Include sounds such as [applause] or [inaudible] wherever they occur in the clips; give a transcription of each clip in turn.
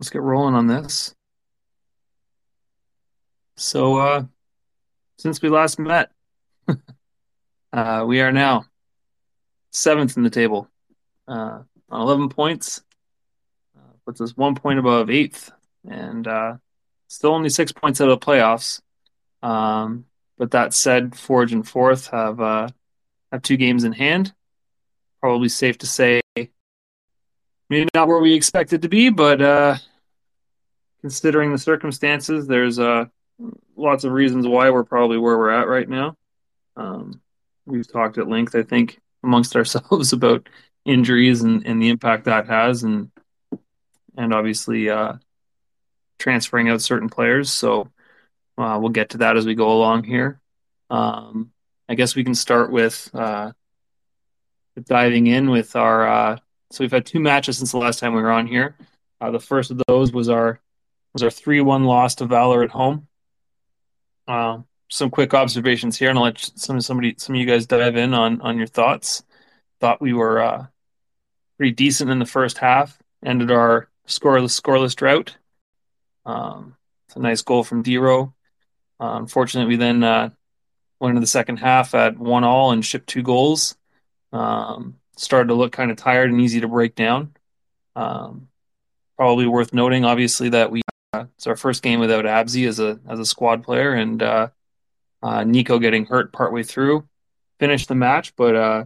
let's get rolling on this. So, uh, since we last met, [laughs] uh, we are now seventh in the table uh, on 11 points, uh, puts us one point above eighth, and uh, still only six points out of the playoffs. Um, but that said, Forge and Fourth have uh, have two games in hand. Probably safe to say, maybe not where we expected to be, but uh, considering the circumstances, there's uh, lots of reasons why we're probably where we're at right now. Um, we've talked at length, I think, amongst [laughs] ourselves about injuries and, and the impact that has, and and obviously uh, transferring out certain players. So uh, we'll get to that as we go along here. Um, I guess we can start with uh, diving in with our. Uh, so we've had two matches since the last time we were on here. Uh, the first of those was our was our three one loss to Valor at home. Uh, some quick observations here, and I'll let some somebody some of you guys dive in on on your thoughts. Thought we were uh, pretty decent in the first half. Ended our scoreless scoreless drought. Um, it's a nice goal from Dero. Uh, unfortunately, we then uh, went into the second half at one all and shipped two goals. Um, started to look kind of tired and easy to break down. Um, probably worth noting, obviously, that we uh, it's our first game without Abzi as a as a squad player, and uh, uh, Nico getting hurt partway through finished the match, but uh,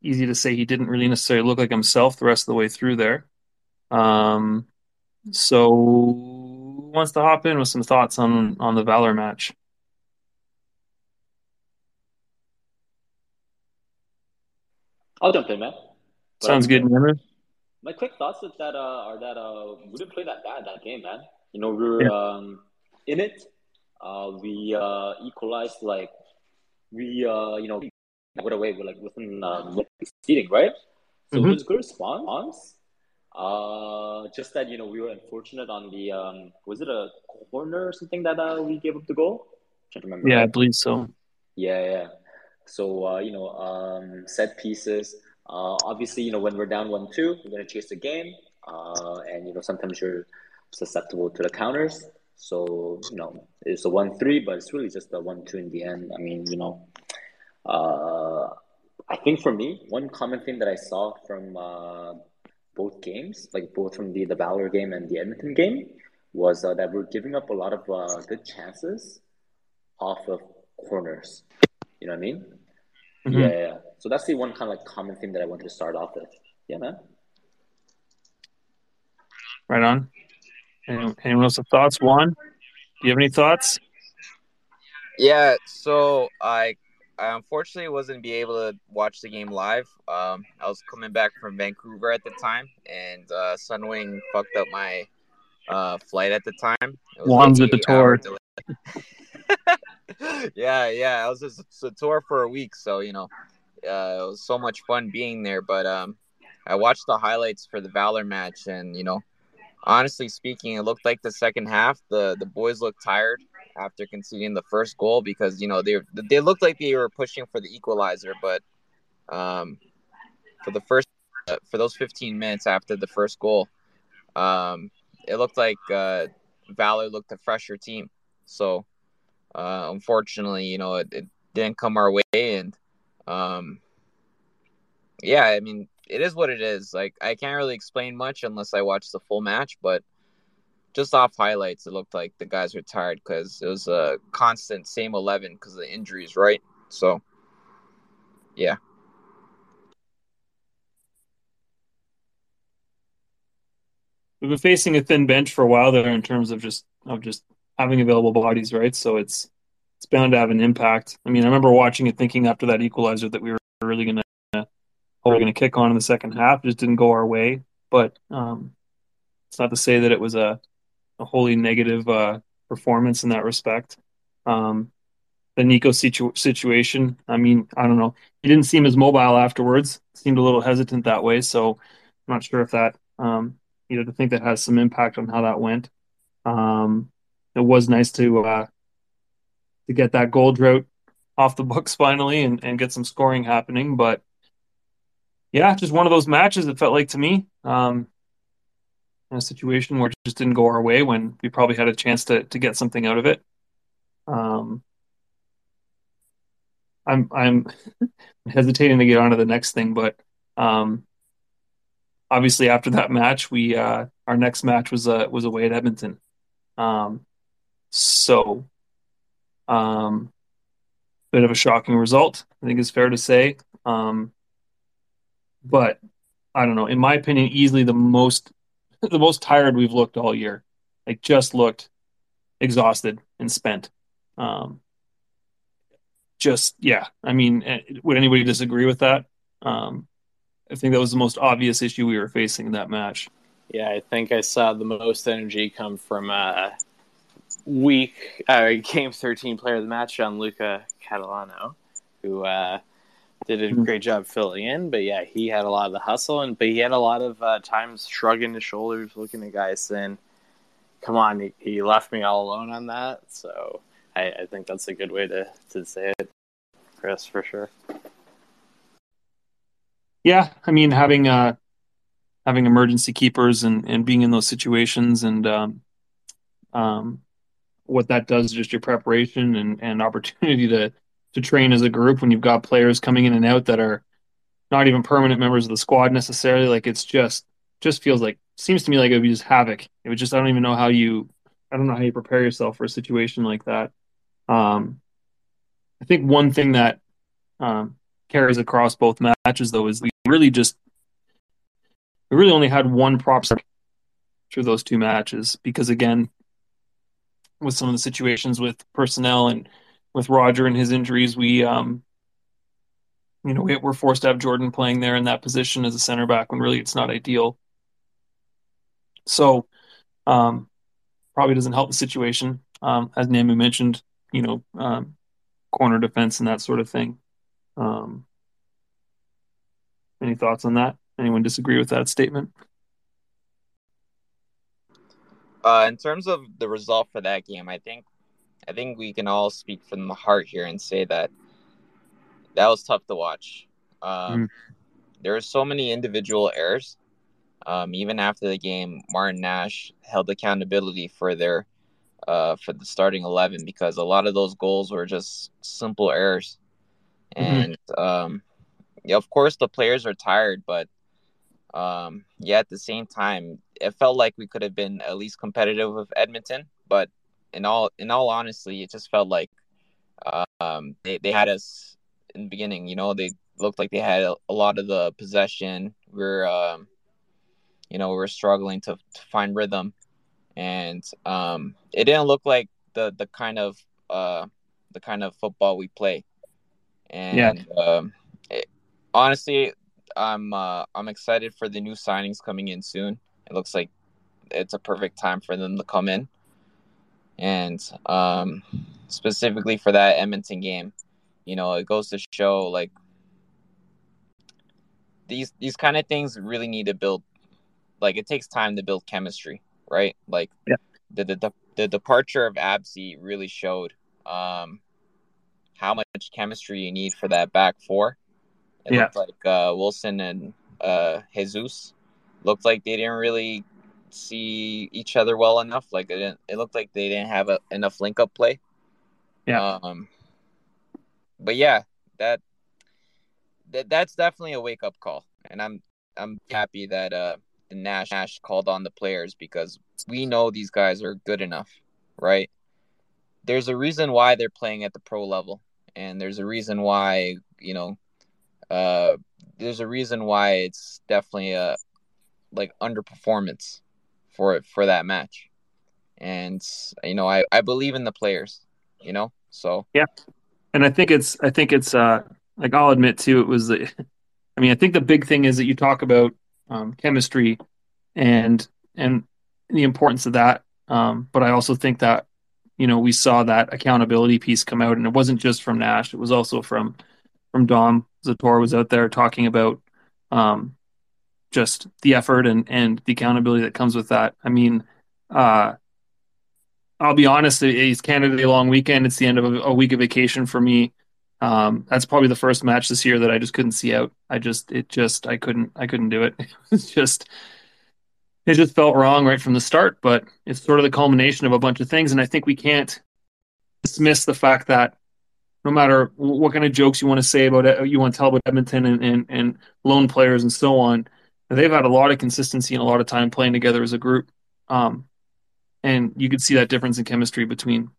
easy to say he didn't really necessarily look like himself the rest of the way through there. Um, so wants to hop in with some thoughts on on the Valor match? I'll jump in, man. But Sounds good, man. My quick thoughts is that uh, are that uh, we didn't play that bad that game, man. You know, we were yeah. um, in it. Uh, we uh, equalized like we uh, you know got away with like within um, exceeding right. So mm-hmm. it was good response. Uh, just that you know we were unfortunate on the um, was it a corner or something that uh, we gave up the goal? I can't remember. Yeah, I believe so. Yeah, yeah. So uh, you know, um, set pieces. Uh, obviously, you know when we're down one two, we're gonna chase the game, uh, and you know sometimes you're susceptible to the counters. So you know it's a one three, but it's really just a one two in the end. I mean, you know, uh, I think for me, one common thing that I saw from uh, both games, like both from the the Valor game and the Edmonton game, was uh, that we're giving up a lot of uh, good chances off of corners. You know what I mean? Mm-hmm. Yeah, yeah. So that's the one kind of like common thing that I wanted to start off with. Yeah, man. Right on. Anyone, else have thoughts? Juan, do you have any thoughts? Yeah, so I I unfortunately wasn't be able to watch the game live. Um, I was coming back from Vancouver at the time, and uh, Sunwing fucked up my uh, flight at the time. Juan's at the tour. [laughs] yeah, yeah. I was just a tour for a week, so you know, uh, it was so much fun being there. But um, I watched the highlights for the Valor match, and you know, honestly speaking, it looked like the second half the the boys looked tired after conceding the first goal because you know they they looked like they were pushing for the equalizer, but um, for the first uh, for those 15 minutes after the first goal, um, it looked like uh, Valor looked a fresher team. So uh, unfortunately, you know, it, it, didn't come our way, and um, yeah, I mean, it is what it is. Like I can't really explain much unless I watch the full match, but just off highlights, it looked like the guys were tired because it was a constant same eleven because of the injuries, right? So, yeah. We've been facing a thin bench for a while there in terms of just of just having available bodies, right? So it's it's bound to have an impact. I mean, I remember watching it thinking after that equalizer that we were really gonna we were gonna kick on in the second half. It just didn't go our way. But um, it's not to say that it was a, a wholly negative uh, performance in that respect. Um, the Nico situ- situation. I mean, I don't know. He didn't seem as mobile afterwards. Seemed a little hesitant that way. So I'm not sure if that, um, you know, to think that has some impact on how that went. Um, it was nice to uh, to get that goal drought off the books [laughs] finally and, and get some scoring happening. But yeah, just one of those matches. It felt like to me. Um, in a situation where it just didn't go our way when we probably had a chance to to get something out of it. Um, I'm I'm [laughs] hesitating to get on to the next thing, but um, obviously after that match, we uh, our next match was uh, was away at Edmonton. Um, so, um, bit of a shocking result, I think is fair to say. Um, but I don't know. In my opinion, easily the most [laughs] the most tired we've looked all year. Like just looked exhausted and spent. Um, just yeah. I mean, eh, would anybody disagree with that? Um, I think that was the most obvious issue we were facing in that match. Yeah, I think I saw the most energy come from uh, week uh, [laughs] game 13 player of the match, Gianluca Catalano, who uh, did a hmm. great job filling in. But yeah, he had a lot of the hustle, and but he had a lot of uh, times shrugging his shoulders, looking at guys saying, "Come on, he, he left me all alone on that." So I, I think that's a good way to to say it, Chris, for sure. Yeah, I mean having uh having emergency keepers and and being in those situations and um um what that does is just your preparation and and opportunity to to train as a group when you've got players coming in and out that are not even permanent members of the squad necessarily. Like it's just just feels like seems to me like it would be just havoc. It would just I don't even know how you I don't know how you prepare yourself for a situation like that. Um, I think one thing that um, carries across both matches though is we really just we really only had one prop through those two matches because again with some of the situations with personnel and with Roger and his injuries, we um, you know we, we're forced to have Jordan playing there in that position as a center back when really it's not ideal. So um, probably doesn't help the situation. Um, as Namu mentioned, you know, um, corner defense and that sort of thing. Um, any thoughts on that? Anyone disagree with that statement? Uh, in terms of the result for that game, I think I think we can all speak from the heart here and say that that was tough to watch. Um, mm. There were so many individual errors. Um, even after the game, Martin Nash held accountability for their uh, for the starting eleven because a lot of those goals were just simple errors. Mm-hmm. And um, yeah, of course, the players are tired, but um, yeah, at the same time, it felt like we could have been at least competitive with Edmonton. But in all in all honesty, it just felt like um, they they had us in the beginning. You know, they looked like they had a, a lot of the possession. We're um, you know we're struggling to, to find rhythm, and um, it didn't look like the the kind of uh, the kind of football we play. And yeah. um, it, honestly, I'm uh, I'm excited for the new signings coming in soon. It looks like it's a perfect time for them to come in and um, specifically for that Edmonton game, you know, it goes to show like these these kind of things really need to build. Like it takes time to build chemistry, right? Like yeah. the, the the departure of Abzi really showed um, how much chemistry you need for that back four. It yeah. looked like uh, Wilson and uh, Jesus looked like they didn't really see each other well enough. Like it didn't. It looked like they didn't have a, enough link up play. Yeah. Um. But yeah, that that that's definitely a wake up call, and I'm I'm happy that uh the Nash, Nash called on the players because we know these guys are good enough, right? There's a reason why they're playing at the pro level, and there's a reason why you know, uh, there's a reason why it's definitely a like underperformance for for that match. And you know, I I believe in the players, you know. So Yeah. And I think it's I think it's uh like I'll admit too it was the I mean, I think the big thing is that you talk about um, chemistry and and the importance of that. Um, but I also think that you know we saw that accountability piece come out, and it wasn't just from Nash; it was also from from Dom Zator was out there talking about um, just the effort and and the accountability that comes with that. I mean, uh, I'll be honest, it's Canada Day long weekend. It's the end of a, a week of vacation for me. Um, that's probably the first match this year that I just couldn't see out. I just, it just, I couldn't, I couldn't do it. [laughs] It's just, it just felt wrong right from the start. But it's sort of the culmination of a bunch of things, and I think we can't dismiss the fact that no matter what kind of jokes you want to say about it, you want to tell about Edmonton and, and, and lone players and so on, they've had a lot of consistency and a lot of time playing together as a group. Um, and you could see that difference in chemistry between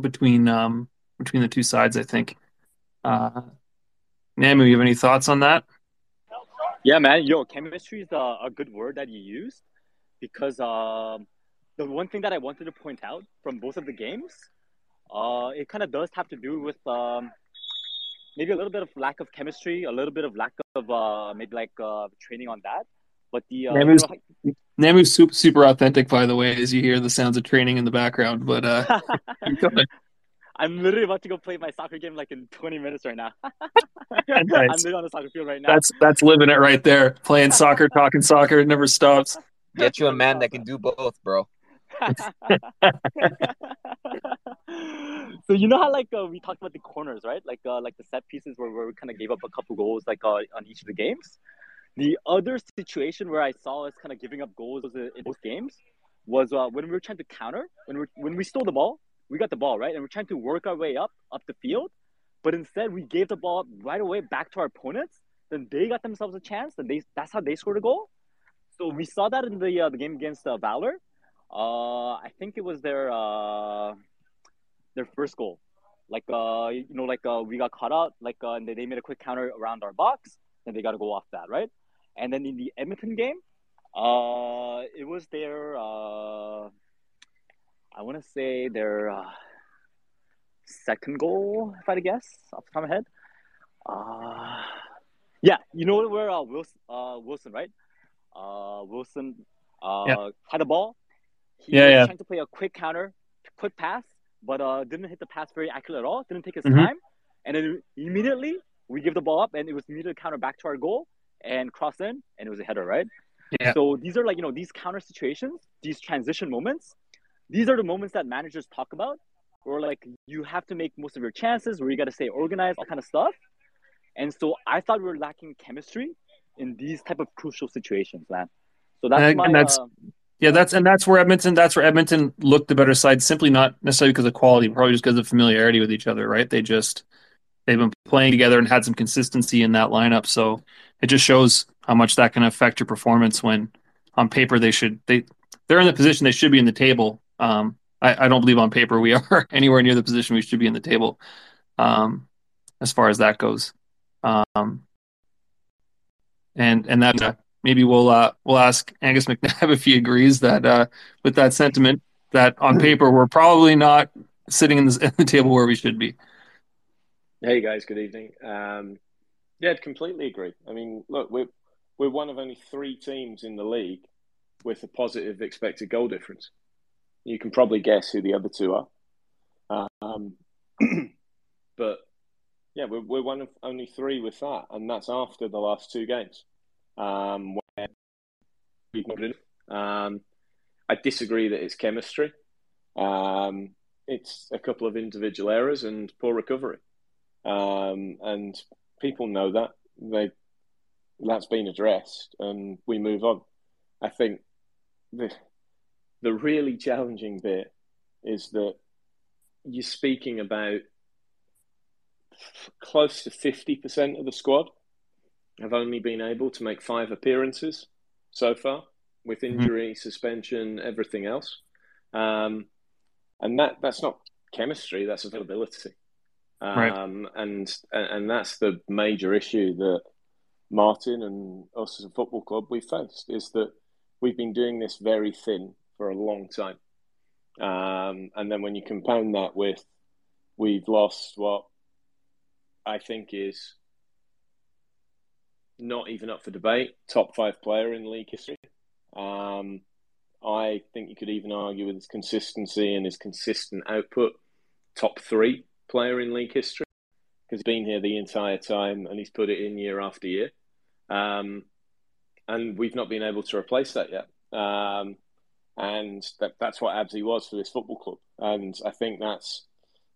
between um, between the two sides. I think. Uh, Namu, you have any thoughts on that? Yeah, man. Yo, chemistry is a, a good word that you used because um, the one thing that I wanted to point out from both of the games, uh, it kind of does have to do with um, maybe a little bit of lack of chemistry, a little bit of lack of uh, maybe like uh, training on that. But the uh, Namu's, you know, Namu's super, super authentic, by the way, as you hear the sounds of training in the background. But uh, [laughs] I'm literally about to go play my soccer game like in 20 minutes right now. [laughs] I'm literally on the soccer field right now. That's that's living it right there. Playing soccer, talking soccer, it never stops. Get you a man that can do both, bro. [laughs] so you know how like uh, we talked about the corners, right? Like uh, like the set pieces where, where we kind of gave up a couple goals like uh, on each of the games. The other situation where I saw us kind of giving up goals in both games was uh, when we were trying to counter when we when we stole the ball we got the ball, right? And we're trying to work our way up, up the field. But instead, we gave the ball right away back to our opponents. Then they got themselves a chance. And they that's how they scored a goal. So we saw that in the uh, the game against uh, Valor. Uh, I think it was their uh, their first goal. Like uh, you know, like uh, we got caught out. Like uh, and they, they made a quick counter around our box. and they got to go off that, right? And then in the Edmonton game, uh, it was their uh, I want to say their uh, second goal, if I had to guess, off the top of my head. Uh, yeah, you know where uh, Wilson, uh, Wilson, right? Uh, Wilson uh, yeah. had the ball. He yeah, was yeah. trying to play a quick counter, quick pass, but uh, didn't hit the pass very accurate at all. Didn't take his Mhm. time, and then immediately we give the ball up, and it was immediately counter back to our goal and cross in, and it was a header, right? Yeah. So these are like you know these counter situations, these transition moments. These are the moments that managers talk about, where like you have to make most of your chances, where you got to stay organized, all kind of stuff. And so I thought we were lacking chemistry in these type of crucial situations, man. So that's And- my and that's- uh, Yeah, that's and that's where Edmonton. That's where Edmonton looked the better side. Simply not necessarily because of quality, probably just because of familiarity with each other. Right? They just they've been playing together and had some consistency in that lineup. So it just shows how much that can affect your performance when on paper they should they they're in the position they should be in the table. Um, I, I don't believe on paper we [laughs] are anywhere near the position we should be in the table. Um, as far as that goes. Um, and and that maybe we'll uh, we'll ask Angus McNab [laughs] if he agrees that uh, with that sentiment that on paper we're probably not sitting in, this, [laughs] in the table where we should be. Hey guys, good evening. Um, yeah, I'd completely agree. I mean, look, we're we're one of only three teams in the league with a positive expected goal difference. You can probably guess who the other two are. Um, [clears throat] but yeah, we're we're one of only three with that, and that's after the last two games. Um, um, I disagree that it's chemistry. Um, it's a couple of individual errors and poor recovery um, and people know that they that's been addressed, and we move on. I think the the really challenging bit is that you're speaking about close to fifty percent of the squad have only been able to make five appearances so far, with injury, suspension, everything else, um, and that that's not chemistry. That's availability. Right. Um, and and that's the major issue that Martin and us as a football club we faced is that we've been doing this very thin for a long time. Um, and then when you compound that with we've lost what I think is not even up for debate, top five player in league history. Um, I think you could even argue with his consistency and his consistent output, top three player in league history because he's been here the entire time and he's put it in year after year. Um, and we've not been able to replace that yet. Um, and that, that's what Abzi was for this football club. And I think that's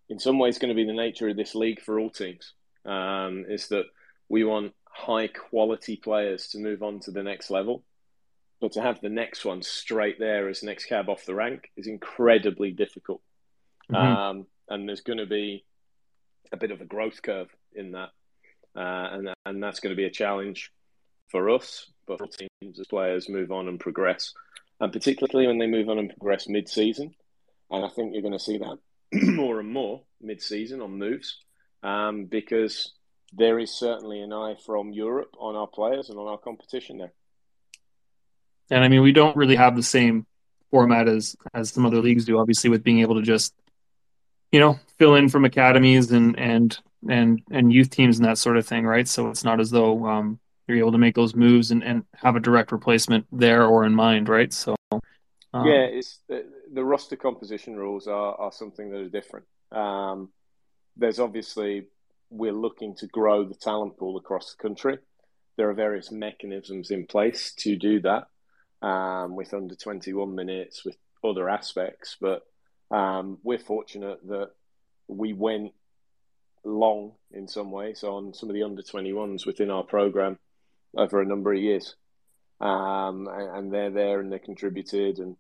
in some ways going to be the nature of this league for all teams. Um, is that we want high quality players to move on to the next level. but to have the next one straight there as next cab off the rank is incredibly difficult. Mm-hmm. Um, and there's going to be a bit of a growth curve in that, uh, and and that's going to be a challenge for us, but for teams as players move on and progress, and particularly when they move on and progress mid-season. And I think you're going to see that [clears throat] more and more mid-season on moves, um, because there is certainly an eye from Europe on our players and on our competition there. And I mean, we don't really have the same format as as some other leagues do. Obviously, with being able to just you know fill in from academies and and and and youth teams and that sort of thing, right? So it's not as though um, you're able to make those moves and, and have a direct replacement there or in mind, right? So um, yeah, it's the, the, roster composition rules are are something that are different. Um, there's obviously we're looking to grow the talent pool across the country. There are various mechanisms in place to do that um, with under 21 minutes, with other aspects. But um, we're fortunate that we went long in some ways on some of the under 21s within our program over a number of years. Um, and, and, they're there and they contributed, and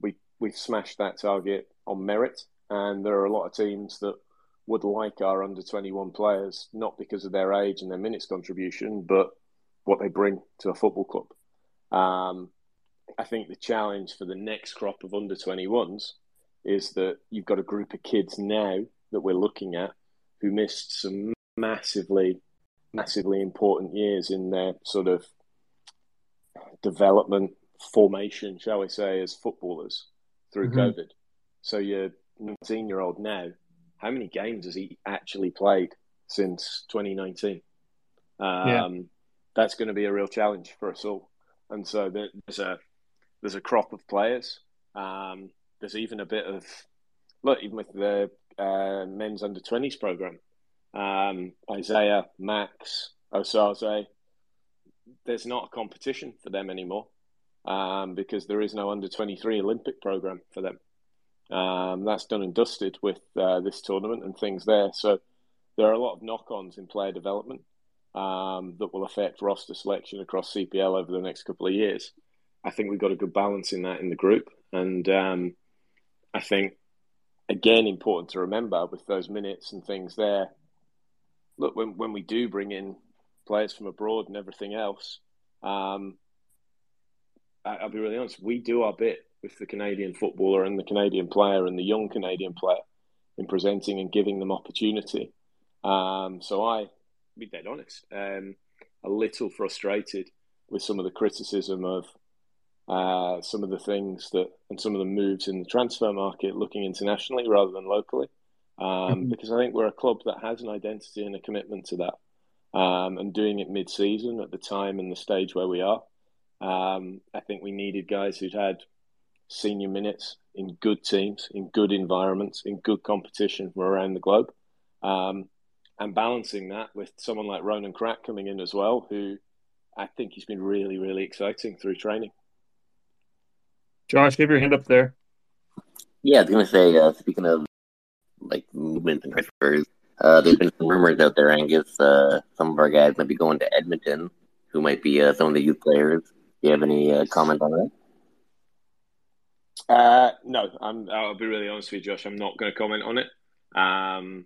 we we've smashed that target on merit. And there are a lot of teams that would like our under 21 players, not because of their age and their minutes contribution, but what they bring to a football club. Um, I think the challenge for the next crop of under 21s is that you've got a group of kids now that we're looking at who missed some massively, massively important years in their sort of development formation, shall we say, as footballers through mm-hmm. COVID. So you're 19 year old now. How many games has he actually played since 2019? Um, yeah. That's going to be a real challenge for us all. And so there's a there's a crop of players. Um, there's even a bit of look, even with the uh, men's under 20s program, um, Isaiah, Max, Osaze, there's not a competition for them anymore um, because there is no under 23 Olympic program for them. Um, that's done and dusted with uh, this tournament and things there. So there are a lot of knock ons in player development um, that will affect roster selection across CPL over the next couple of years. I think we've got a good balance in that in the group. And um, I think, again, important to remember with those minutes and things there. Look, when, when we do bring in players from abroad and everything else, um, I, will be really honest, we do our bit with the Canadian footballer and the Canadian player and the young Canadian player in presenting and giving them opportunity. Um, so I, be dead honest, um, a little frustrated with some of the criticism of uh, some of the things that and some of the moves in the transfer market looking internationally rather than locally. Um, mm-hmm. Because I think we're a club that has an identity and a commitment to that. Um, and doing it mid season at the time and the stage where we are, um, I think we needed guys who'd had senior minutes in good teams, in good environments, in good competition from around the globe. Um, and balancing that with someone like Ronan Kratt coming in as well, who I think he's been really, really exciting through training. Josh, give your hand up there. Yeah, I was going to say, uh, speaking of like movement and transfers, uh, there's been some rumors out there, Angus. Uh, some of our guys might be going to Edmonton, who might be uh, some of the youth players. Do you have any uh, comment on that? Uh, no, I'm, I'll be really honest with you, Josh. I'm not going to comment on it, um,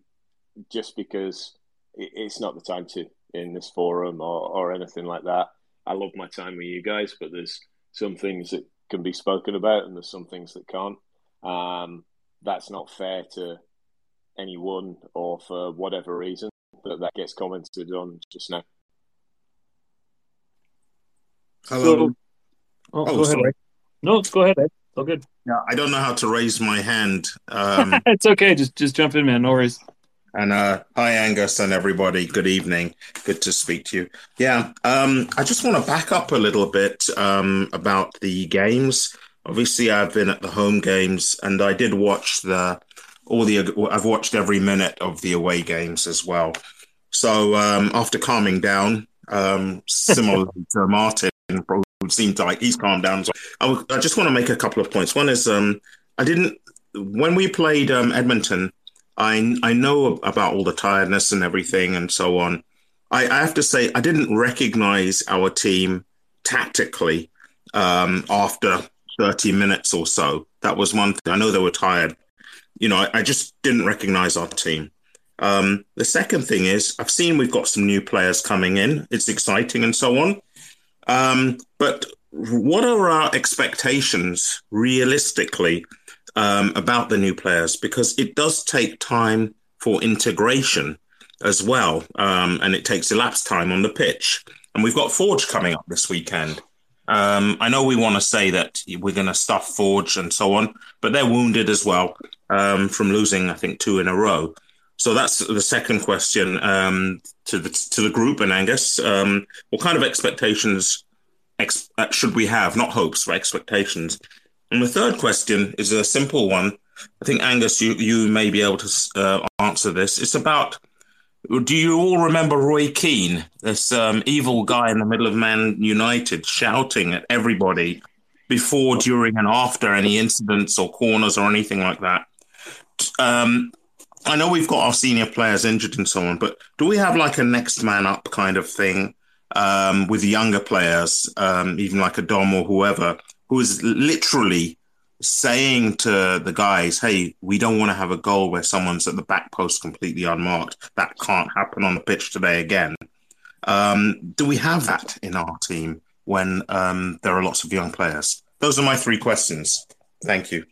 just because it, it's not the time to in this forum or, or anything like that. I love my time with you guys, but there's some things that can be spoken about, and there's some things that can't. Um, that's not fair to anyone, or for whatever reason that that gets commented on just now. Hello. So, oh, oh, go ahead. No, go ahead. Ed. All good. Yeah, I don't know how to raise my hand. Um, [laughs] it's okay. Just just jump in, man. No worries. And uh, hi, Angus, and everybody. Good evening. Good to speak to you. Yeah, um, I just want to back up a little bit um, about the games. Obviously, I've been at the home games, and I did watch the all the. I've watched every minute of the away games as well. So um, after calming down, um, [laughs] similar to Martin, who seemed like he's calmed down. So I, I, just want to make a couple of points. One is um, I didn't when we played um, Edmonton. I I know about all the tiredness and everything and so on. I, I have to say I didn't recognize our team tactically um, after 30 minutes or so. That was one thing. I know they were tired. You know, I, I just didn't recognize our team. Um, the second thing is, I've seen we've got some new players coming in. It's exciting and so on. Um, but what are our expectations realistically um, about the new players? Because it does take time for integration as well, um, and it takes elapsed time on the pitch. And we've got Forge coming up this weekend. Um, I know we want to say that we're going to stuff Forge and so on, but they're wounded as well um, from losing, I think, two in a row. So that's the second question um, to the to the group and Angus. Um, what kind of expectations ex- uh, should we have? Not hopes, but expectations. And the third question is a simple one. I think Angus, you you may be able to uh, answer this. It's about. Do you all remember Roy Keane, this um, evil guy in the middle of Man United, shouting at everybody before, during, and after any incidents or corners or anything like that? Um, I know we've got our senior players injured and so on, but do we have like a next man up kind of thing um, with younger players, um, even like a Dom or whoever, who is literally saying to the guys, "Hey, we don't want to have a goal where someone's at the back post completely unmarked. That can't happen on the pitch today again." Um, do we have that in our team when um, there are lots of young players? Those are my three questions. Thank you.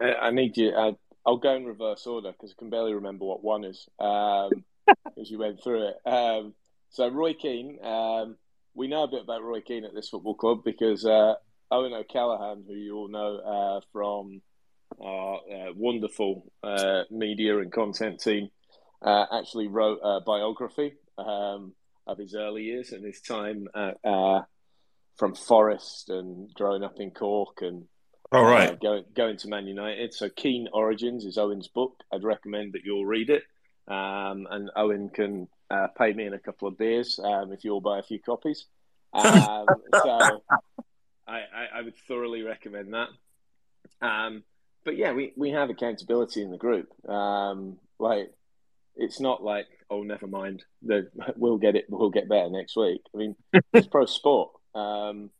I need you. I, will go in reverse order because I can barely remember what one is um, [laughs] as you went through it. Um, so Roy Keane, um, we know a bit about Roy Keane at this football club because uh, Owen O'Callaghan, who you all know uh, from our uh, wonderful uh, media and content team, uh, actually wrote a biography um, of his early years and his time at, uh, from Forest and growing up in Cork and all right. Uh, going going to Man United. So Keane Origins is Owen's book. I'd recommend that you all read it. Um, and Owen can uh, pay me in a couple of beers um, if you all buy a few copies. Um, [laughs] so I, I, I, would thoroughly recommend that. Um, but yeah, we, we have accountability in the group. Um, like it's not like oh never mind, the, we'll get it, we'll get better next week. I mean, it's pro sport. Um,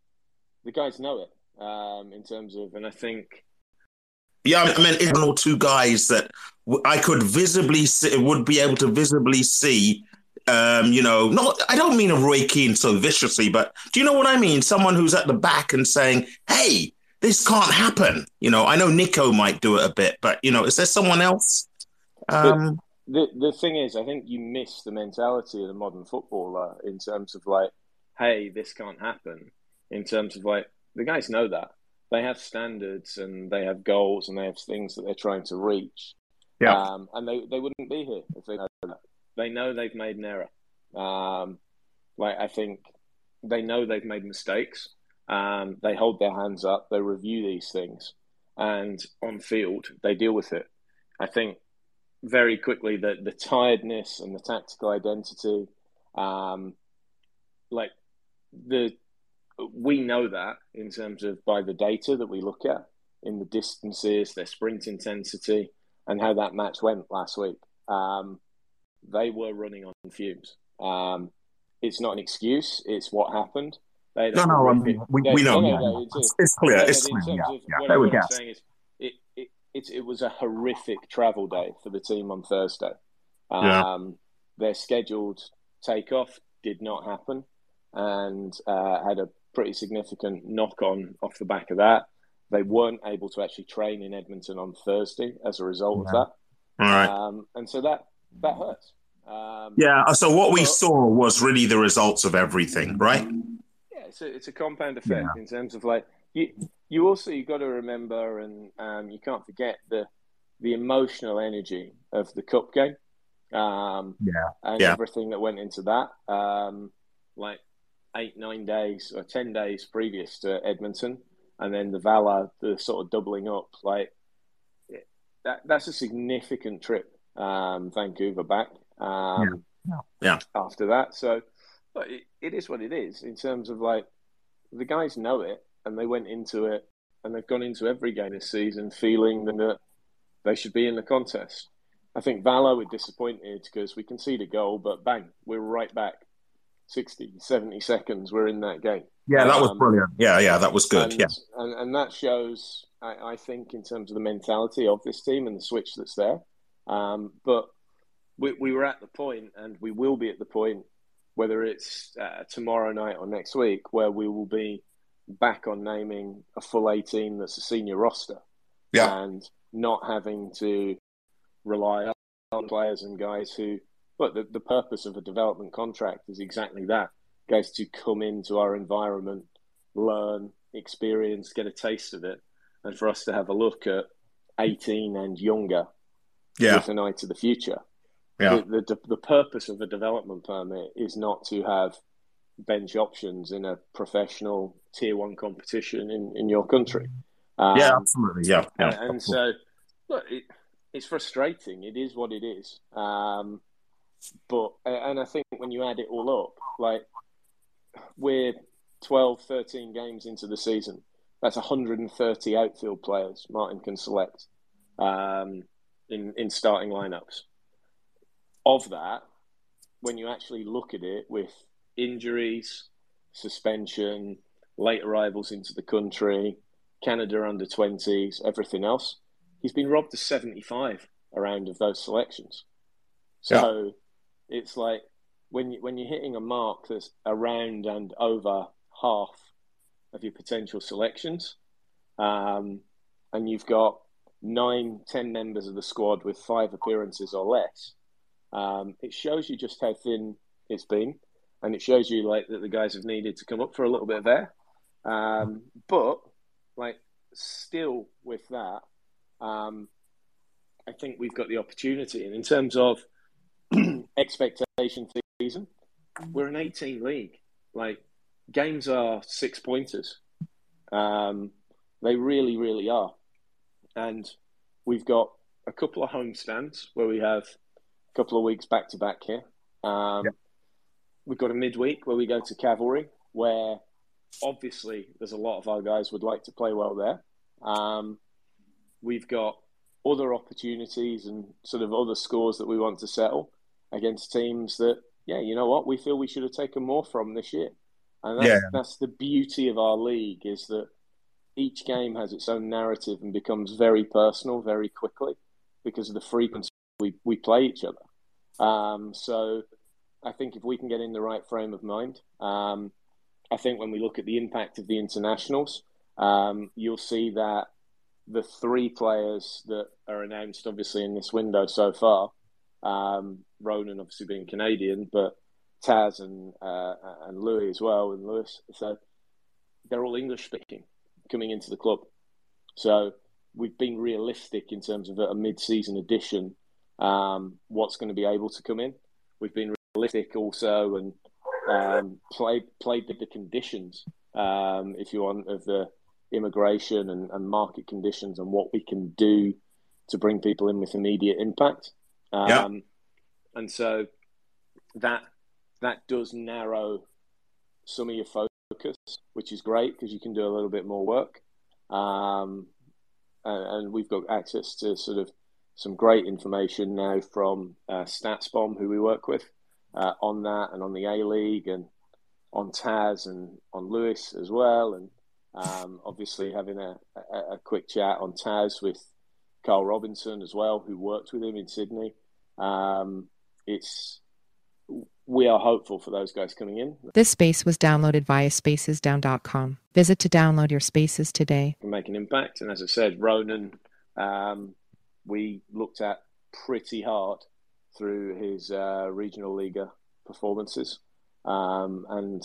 the guys know it um, in terms of, and I think. Yeah, I mean, one or two guys that I could visibly see, would be able to visibly see. Um, you know, not I don't mean a Roy Keane so viciously, but do you know what I mean? Someone who's at the back and saying, "Hey, this can't happen." You know, I know Nico might do it a bit, but you know, is there someone else? Um, the the thing is, I think you miss the mentality of the modern footballer in terms of like, "Hey, this can't happen." In terms of like, the guys know that they have standards and they have goals and they have things that they're trying to reach. Yeah. Um, and they, they wouldn't be here if they know that. They know they've made an error. Um, like I think they know they've made mistakes. Um, they hold their hands up. They review these things, and on field they deal with it. I think very quickly that the tiredness and the tactical identity, um, like the we know that in terms of by the data that we look at in the distances, their sprint intensity, and how that match went last week. Um, they were running on fumes. Um, it's not an excuse; it's what happened. They no, no, we, we know. No, no, it's, it's, clear. It's clear. Yeah, yeah. They were gassed. It, it, it, it was a horrific travel day for the team on Thursday. Um, yeah. Their scheduled takeoff did not happen and uh, had a pretty significant knock on off the back of that. They weren't able to actually train in Edmonton on Thursday as a result yeah. of that. All right. Um, and so that that hurts. Um, yeah. So what we saw was really the results of everything, right? Yeah, it's a, it's a compound effect yeah. in terms of like you. You also you got to remember, and um, you can't forget the the emotional energy of the cup game. Um, yeah. And yeah. everything that went into that. Um, like eight, nine days or 10 days previous to Edmonton. And then the Valor, the sort of doubling up, like that, that's a significant trip, um, Vancouver back. Um, yeah. yeah. After that. So, but it, it is what it is in terms of like the guys know it and they went into it and they've gone into every game this season feeling that they should be in the contest. I think Valor were disappointed because we conceded a goal, but bang, we're right back 60, 70 seconds were in that game. Yeah, that was um, brilliant. Yeah, yeah, that was good. And, yeah. And, and that shows, I, I, think, in terms of the mentality of this team and the switch that's there. Um, but we, we were at the point, and we will be at the point, whether it's uh, tomorrow night or next week, where we will be back on naming a full 18 that's a senior roster. Yeah. And not having to rely on players and guys who, but the, the purpose of a development contract is exactly that guys to come into our environment, learn, experience, get a taste of it, and for us to have a look at 18 and younger yeah. with an eye to the future. Yeah. The, the, the purpose of a development permit is not to have bench options in a professional tier one competition in, in your country. Um, yeah, absolutely. Yeah. yeah. And, and so, look, it, it's frustrating. It is what it is. Um, but, and I think when you add it all up, like we're 12, 13 games into the season. That's 130 outfield players Martin can select um, in, in starting lineups. Of that, when you actually look at it with injuries, suspension, late arrivals into the country, Canada under 20s, everything else, he's been robbed of 75 around of those selections. So. It's like when you, when you're hitting a mark that's around and over half of your potential selections, um, and you've got nine, ten members of the squad with five appearances or less, um, it shows you just how thin it's been, and it shows you like that the guys have needed to come up for a little bit of air. Um, but like still with that, um, I think we've got the opportunity, and in terms of [clears throat] expectation season. We're an 18 league. Like games are six pointers. Um, they really, really are. And we've got a couple of home stands where we have a couple of weeks back to back here. Um, yeah. We've got a midweek where we go to Cavalry, where obviously there's a lot of our guys would like to play well there. Um, we've got other opportunities and sort of other scores that we want to settle against teams that yeah, you know what? We feel we should have taken more from this year. And that's, yeah. that's the beauty of our league is that each game has its own narrative and becomes very personal very quickly because of the frequency we, we play each other. Um, so I think if we can get in the right frame of mind, um, I think when we look at the impact of the internationals, um, you'll see that the three players that are announced, obviously, in this window so far, um, Ronan obviously being Canadian, but Taz and uh, and Louis as well, and Lewis. So they're all English speaking coming into the club. So we've been realistic in terms of a mid-season addition. Um, what's going to be able to come in? We've been realistic also and um, played played the conditions, um, if you want, of the immigration and, and market conditions and what we can do to bring people in with immediate impact. Um, yeah. And so that that does narrow some of your focus, which is great because you can do a little bit more work. Um, and, and, we've got access to sort of some great information now from uh, StatsBomb, who we work with, uh, on that and on the A League and on Taz and on Lewis as well. And um, obviously having a, a, a, quick chat on Taz with Carl Robinson as well, who worked with him in Sydney. Um, it's we are hopeful for those guys coming in. This space was downloaded via spacesdown.com. Visit to download your spaces today. Make an impact, and as I said, Ronan, um, we looked at pretty hard through his uh, Regionalliga performances, um, and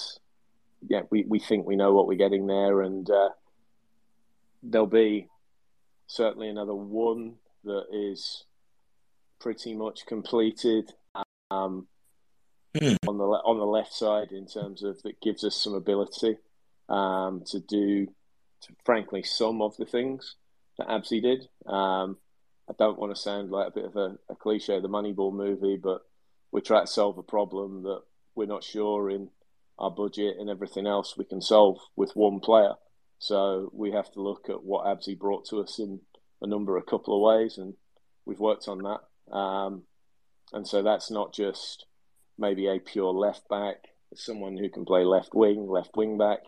yeah, we, we think we know what we're getting there, and uh, there'll be certainly another one that is pretty much completed um, mm. on the on the left side in terms of that gives us some ability um, to do, to, frankly, some of the things that Abzi did. Um, I don't want to sound like a bit of a, a cliche, the Moneyball movie, but we try to solve a problem that we're not sure in our budget and everything else we can solve with one player. So we have to look at what Abzi brought to us in a number, a couple of ways, and we've worked on that. Um, and so that's not just maybe a pure left back someone who can play left wing, left wing back,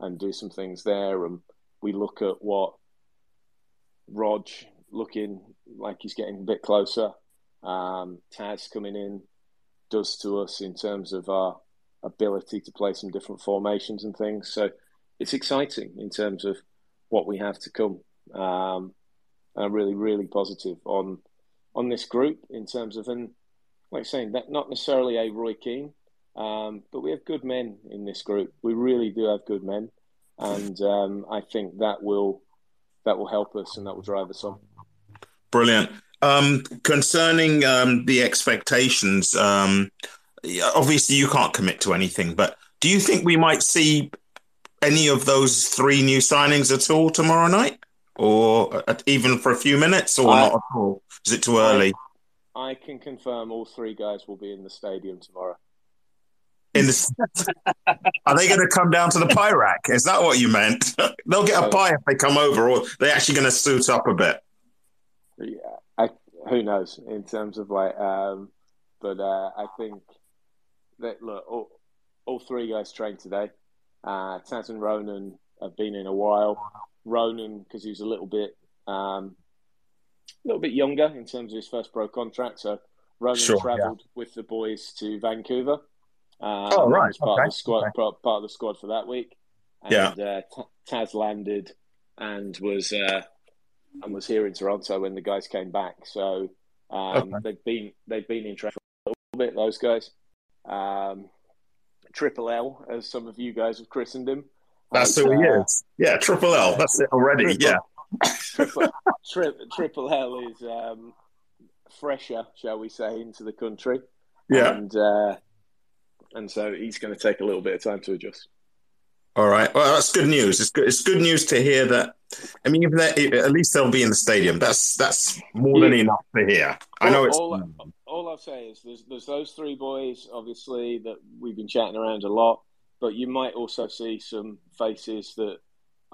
and do some things there. And we look at what Rog looking like he's getting a bit closer. Um, Taz coming in does to us in terms of our ability to play some different formations and things. So it's exciting in terms of what we have to come. Um, I'm really, really positive on on this group in terms of, and like saying that not necessarily a Roy Keane, um, but we have good men in this group. We really do have good men, and um, I think that will that will help us and that will drive us on. Brilliant. Um, concerning um, the expectations, um, obviously you can't commit to anything, but do you think we might see any of those three new signings at all tomorrow night, or even for a few minutes, or I, not at all? Is it too early? I, I can confirm all three guys will be in the stadium tomorrow. In the, [laughs] are they going to come down to the pie rack? Is that what you meant? [laughs] They'll get a pie if they come over, or they're actually going to suit up a bit. Yeah, I, who knows in terms of like, um, but uh, I think that look, all, all three guys trained today. Uh, Taz and Ronan have been in a while. Ronan because he was a little bit, um, a little bit younger in terms of his first pro contract. So Ronan sure, travelled yeah. with the boys to Vancouver. Um, oh right, was part okay. of the squad, okay. part, of the squad for that week. And, yeah. Uh, Taz landed and was uh, and was here in Toronto when the guys came back. So um, okay. they've been they've been in traffic a little bit. Those guys, um, Triple L, as some of you guys have christened him. That's who he uh, is. Yeah, Triple L. That's it already. Triple, yeah. Triple, tri- triple L is um, fresher, shall we say, into the country. Yeah. And uh, and so he's going to take a little bit of time to adjust. All right. Well, that's good news. It's good. It's good news to hear that. I mean, at least they'll be in the stadium. That's that's more than enough to hear. I know it's. All, all I'll say is there's there's those three boys, obviously, that we've been chatting around a lot. But you might also see some faces that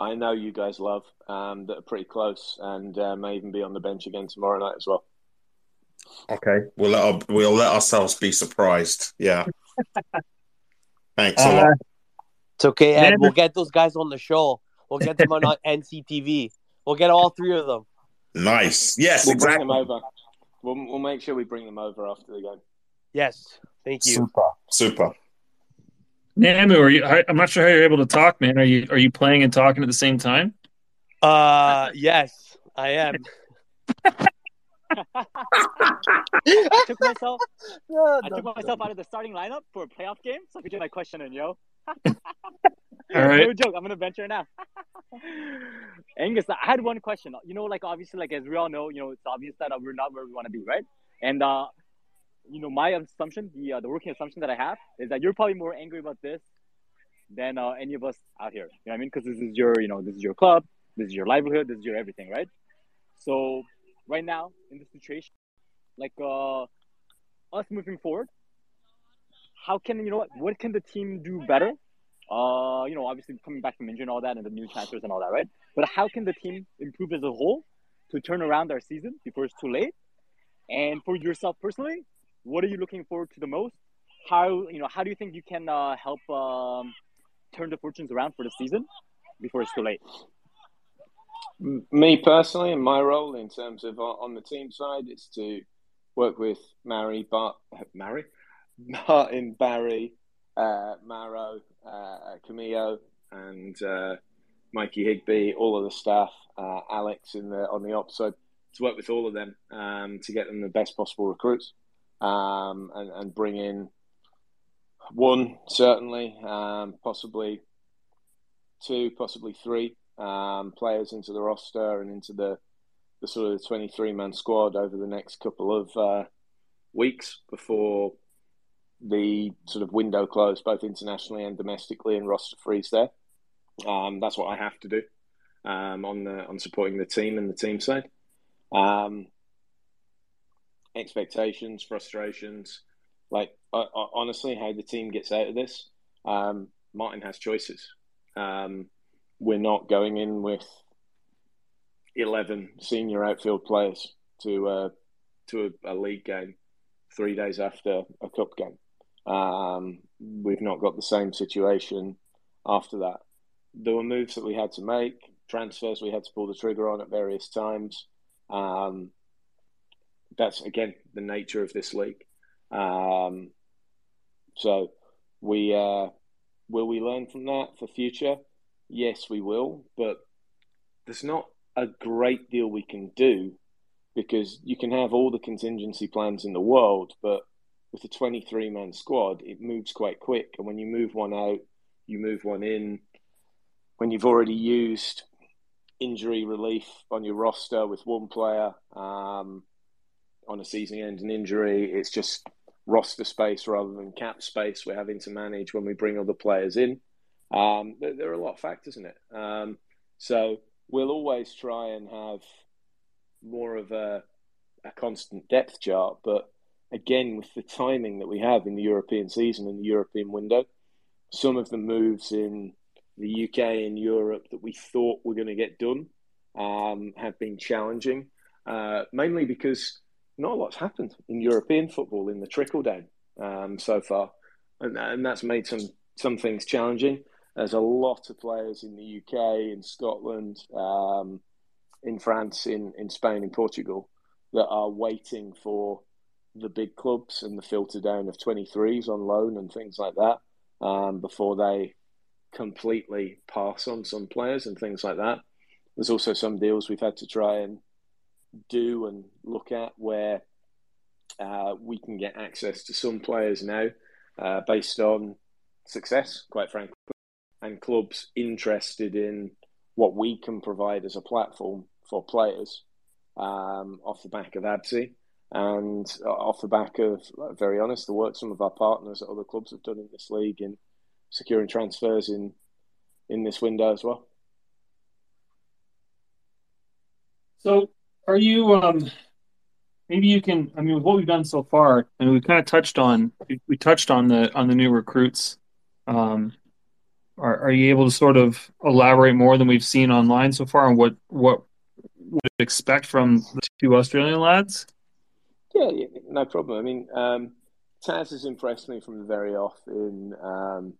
I know you guys love um, that are pretty close and uh, may even be on the bench again tomorrow night as well. Okay, we'll let our, we'll let ourselves be surprised. Yeah. [laughs] Thanks a lot. Uh, it's okay, Ed. We'll get those guys on the show. We'll get them on [laughs] NCTV. We'll get all three of them. Nice. Yes, we'll exactly. Bring them over. We'll, we'll make sure we bring them over after the game. Yes. Thank you. Super. Super. Namu, are you? I'm not sure how you're able to talk, man. Are you are you playing and talking at the same time? Uh, yes, I am. [laughs] I took myself. [laughs] I took myself out of the starting lineup for a playoff game, so I could get my question in, yo. [laughs] All right. No joke. I'm gonna venture now. Angus, I had one question. You know, like obviously, like as we all know, you know, it's obvious that we're not where we want to be, right? And uh, you know, my assumption, the uh, the working assumption that I have is that you're probably more angry about this than uh, any of us out here. You know what I mean? Because this is your, you know, this is your club, this is your livelihood, this is your everything, right? So right now in this situation, like uh, us moving forward, how can you know what? What can the team do better? Uh, you know, obviously coming back from injury and all that, and the new transfers and all that, right? But how can the team improve as a whole to turn around our season before it's too late? And for yourself personally, what are you looking forward to the most? How you know? How do you think you can uh, help um, turn the fortunes around for the season before it's too late? Me personally, and my role in terms of uh, on the team side is to work with Mary, Bart, [laughs] Mary, Martin, Barry, uh, Maro, uh, Camillo, and uh, Mikey Higby, all of the staff, uh, Alex in the on the ops side, to work with all of them um, to get them the best possible recruits um, and, and bring in one certainly, um, possibly two, possibly three um, players into the roster and into the the sort of the 23 man squad over the next couple of uh, weeks before the sort of window closed, both internationally and domestically, and roster freeze there. Um, that's what I have to do um, on the on supporting the team and the team side. Expectations, frustrations, like uh, honestly, how the team gets out of this. Um, Martin has choices. Um, we're not going in with eleven senior outfield players to uh, to a, a, league game three days after a cup game. Um, we've not got the same situation after that. There were moves that we had to make, transfers we had to pull the trigger on at various times. Um, that's again the nature of this league. Um, so we uh, will we learn from that for future? Yes, we will. But there's not a great deal we can do because you can have all the contingency plans in the world, but with a 23 man squad, it moves quite quick. And when you move one out, you move one in. When you've already used injury relief on your roster with one player um, on a season ending injury, it's just roster space rather than cap space we're having to manage when we bring other players in. Um, there, there, are a lot of factors in it. Um, so we'll always try and have more of a, a constant depth chart, but again, with the timing that we have in the European season and the European window, some of the moves in the UK and Europe that we thought were going to get done um, have been challenging, uh, mainly because not a lot's happened in European football in the trickle down um, so far, and, and that's made some some things challenging. There's a lot of players in the UK, in Scotland, um, in France, in, in Spain, in Portugal that are waiting for the big clubs and the filter down of 23s on loan and things like that um, before they completely pass on some players and things like that. There's also some deals we've had to try and do and look at where uh, we can get access to some players now uh, based on success, quite frankly, and clubs interested in what we can provide as a platform for players um, off the back of Abzi and off the back of, very honest, the work some of our partners at other clubs have done in this league in securing transfers in in this window as well. So, are you? Um, maybe you can. I mean, with what we've done so far, I and we kind of touched on. We touched on the on the new recruits. Um, are, are you able to sort of elaborate more than we've seen online so far on what what would expect from the two Australian lads? Yeah, yeah no problem. I mean, um, Taz has impressed me from the very off in um,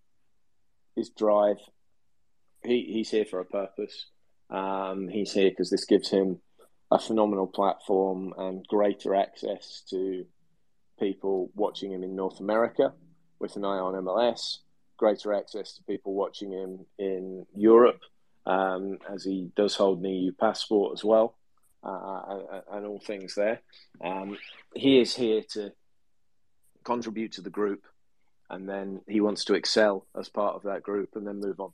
his drive. He he's here for a purpose. Um, he's here because this gives him a phenomenal platform and greater access to people watching him in North America with an eye on MLS, greater access to people watching him in Europe, um, as he does hold an EU passport as well, uh, and, all things there. Um, he is here to contribute to the group, and then he wants to excel as part of that group and then move on,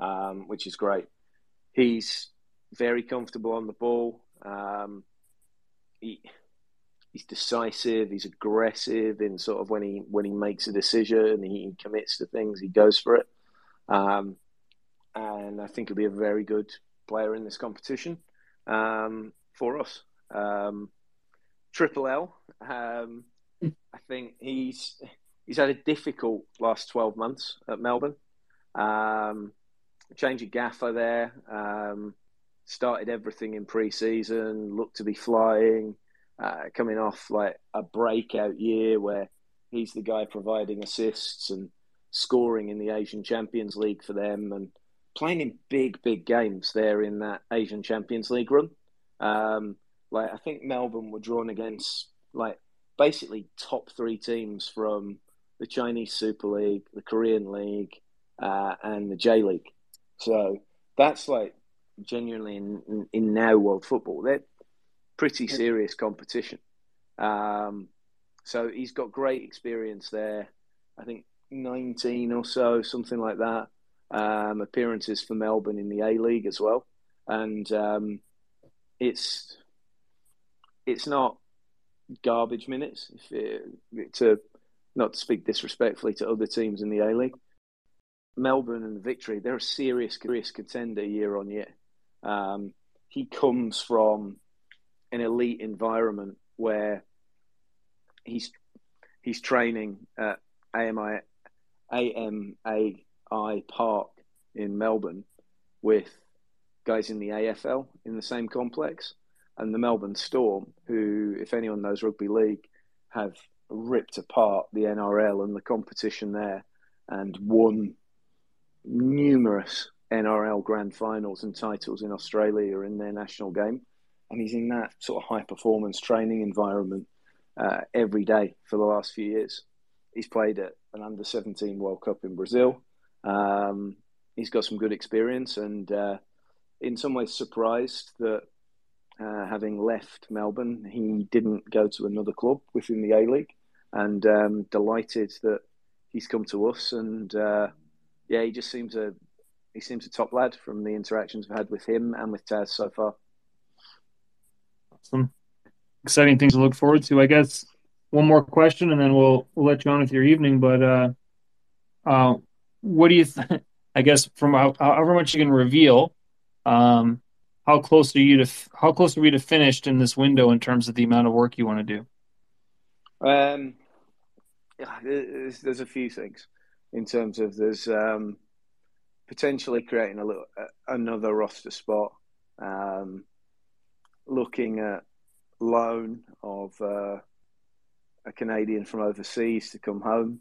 um, which is great. He's very comfortable on the ball. Um, he he's decisive. He's aggressive in sort of when he when he makes a decision he commits to things. He goes for it, um, and I think he'll be a very good player in this competition um, for us. Um, Triple L. Um, I think he's he's had a difficult last twelve months at Melbourne. Um, change of gaffer there. Started everything in pre-season. Looked to be flying. Uh, coming off like a breakout year where he's the guy providing assists and scoring in the Asian Champions League for them and playing in big, big games there in that Asian Champions League run. Um, like I think Melbourne were drawn against like basically top three teams from the Chinese Super League, the Korean League, uh, and the J League. So that's like genuinely in, in, now world football. They're pretty serious competition. Um, so he's got great experience there. I think 19 or so, something like that. Um, appearances for Melbourne in the A League as well, and um, it's it's not garbage minutes. If it, to not to speak disrespectfully to other teams in the A League, Melbourne and Victory, they're a serious, serious contender year on year. Um, he comes from an elite environment where he's he's training at AAMI, AAMI Park in Melbourne with guys in the AFL in the same complex and the Melbourne Storm, who, if anyone knows rugby league, have ripped apart the NRL and the competition there and won numerous NRL grand finals and titles in Australia in their national game. And he's in that sort of high performance training environment uh, every day for the last few years. He's played at an under 17 World Cup in Brazil. Um, he's got some good experience and uh, in some ways surprised that uh, having left Melbourne, he didn't go to another club within the A League, and um, delighted that he's come to us. And uh, yeah, he just seems a he seems a top lad from the interactions we've had with him and with Taz so far. Awesome, exciting things to look forward to. I guess one more question, and then we'll we'll let you on with your evening. But uh, uh, what do you? Th- [laughs] I guess from how, however much you can reveal. Um, how close are you to how close are we to finished in this window in terms of the amount of work you want to do? Um, yeah, there's, there's a few things in terms of there's um, potentially creating a little uh, another roster spot, um, looking at loan of uh, a Canadian from overseas to come home.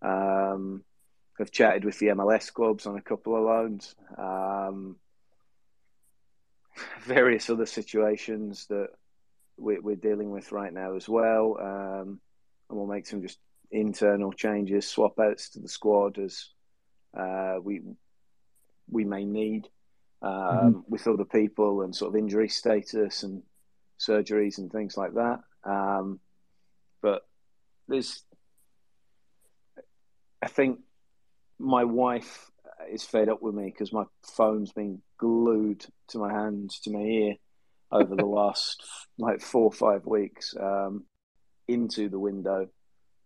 Um, I've chatted with the MLS clubs on a couple of loans. Um, [laughs] various other situations that we're, we're, dealing with right now as well. Um, and we'll make some just internal changes, swap outs to the squad as uh, we we may need um, mm-hmm. with other people and sort of injury status and surgeries and things like that. Um, but there's, I think, my wife is fed up with me because my phone's been glued to my hands, to my ear, over the [laughs] last like four or five weeks um, into the window.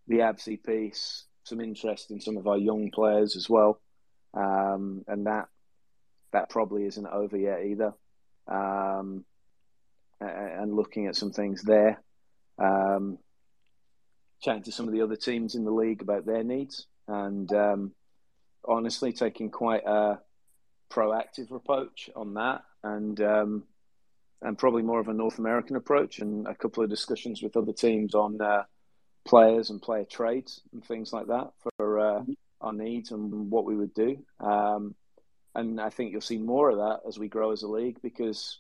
The Abzi piece, some interest in some of our young players as well, um, and that that probably isn't over yet either. Um, and looking at some things there, um, chatting to some of the other teams in the league about their needs, and um, honestly taking quite a proactive approach on that, and um, and probably more of a North American approach, and a couple of discussions with other teams on uh, players and player trades and things like that for uh, our needs and what we would do. Um, and I think you'll see more of that as we grow as a league because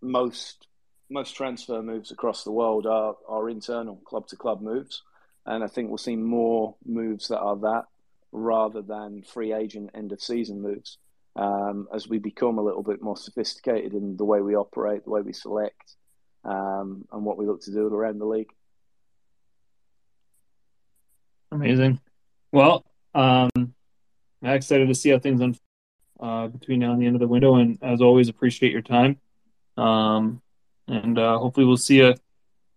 most most transfer moves across the world are, are internal club to club moves. And I think we'll see more moves that are that rather than free agent end of season moves um, as we become a little bit more sophisticated in the way we operate, the way we select, um, and what we look to do around the league. Amazing. Well, um, I'm excited to see how things unfold uh, between now and the end of the window. And as always, appreciate your time. Um, and uh, hopefully, we'll see you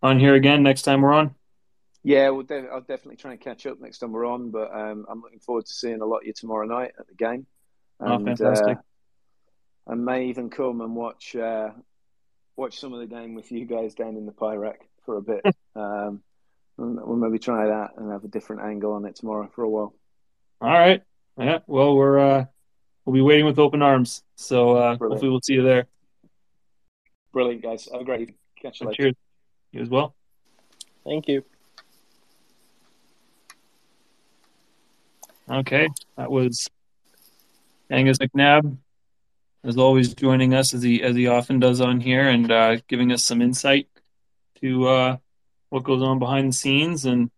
on here again next time we're on. Yeah, we'll de- I'll definitely try and catch up next time we're on. But um, I'm looking forward to seeing a lot of you tomorrow night at the game. Oh, and, oh, fantastic! Uh, I may even come and watch uh, watch some of the game with you guys down in the Pie Rack for a bit. [laughs] um, we'll maybe try that and have a different angle on it tomorrow for a while. All right. Yeah. Well, we're uh, we'll be waiting with open arms. So uh, hopefully we'll see you there. Brilliant, guys. Have a great evening. Catch you later. Cheers. You as well. Thank you. Okay, that was Angus McNab, as always, joining us as he as he often does on here and uh, giving us some insight to uh, what goes on behind the scenes. And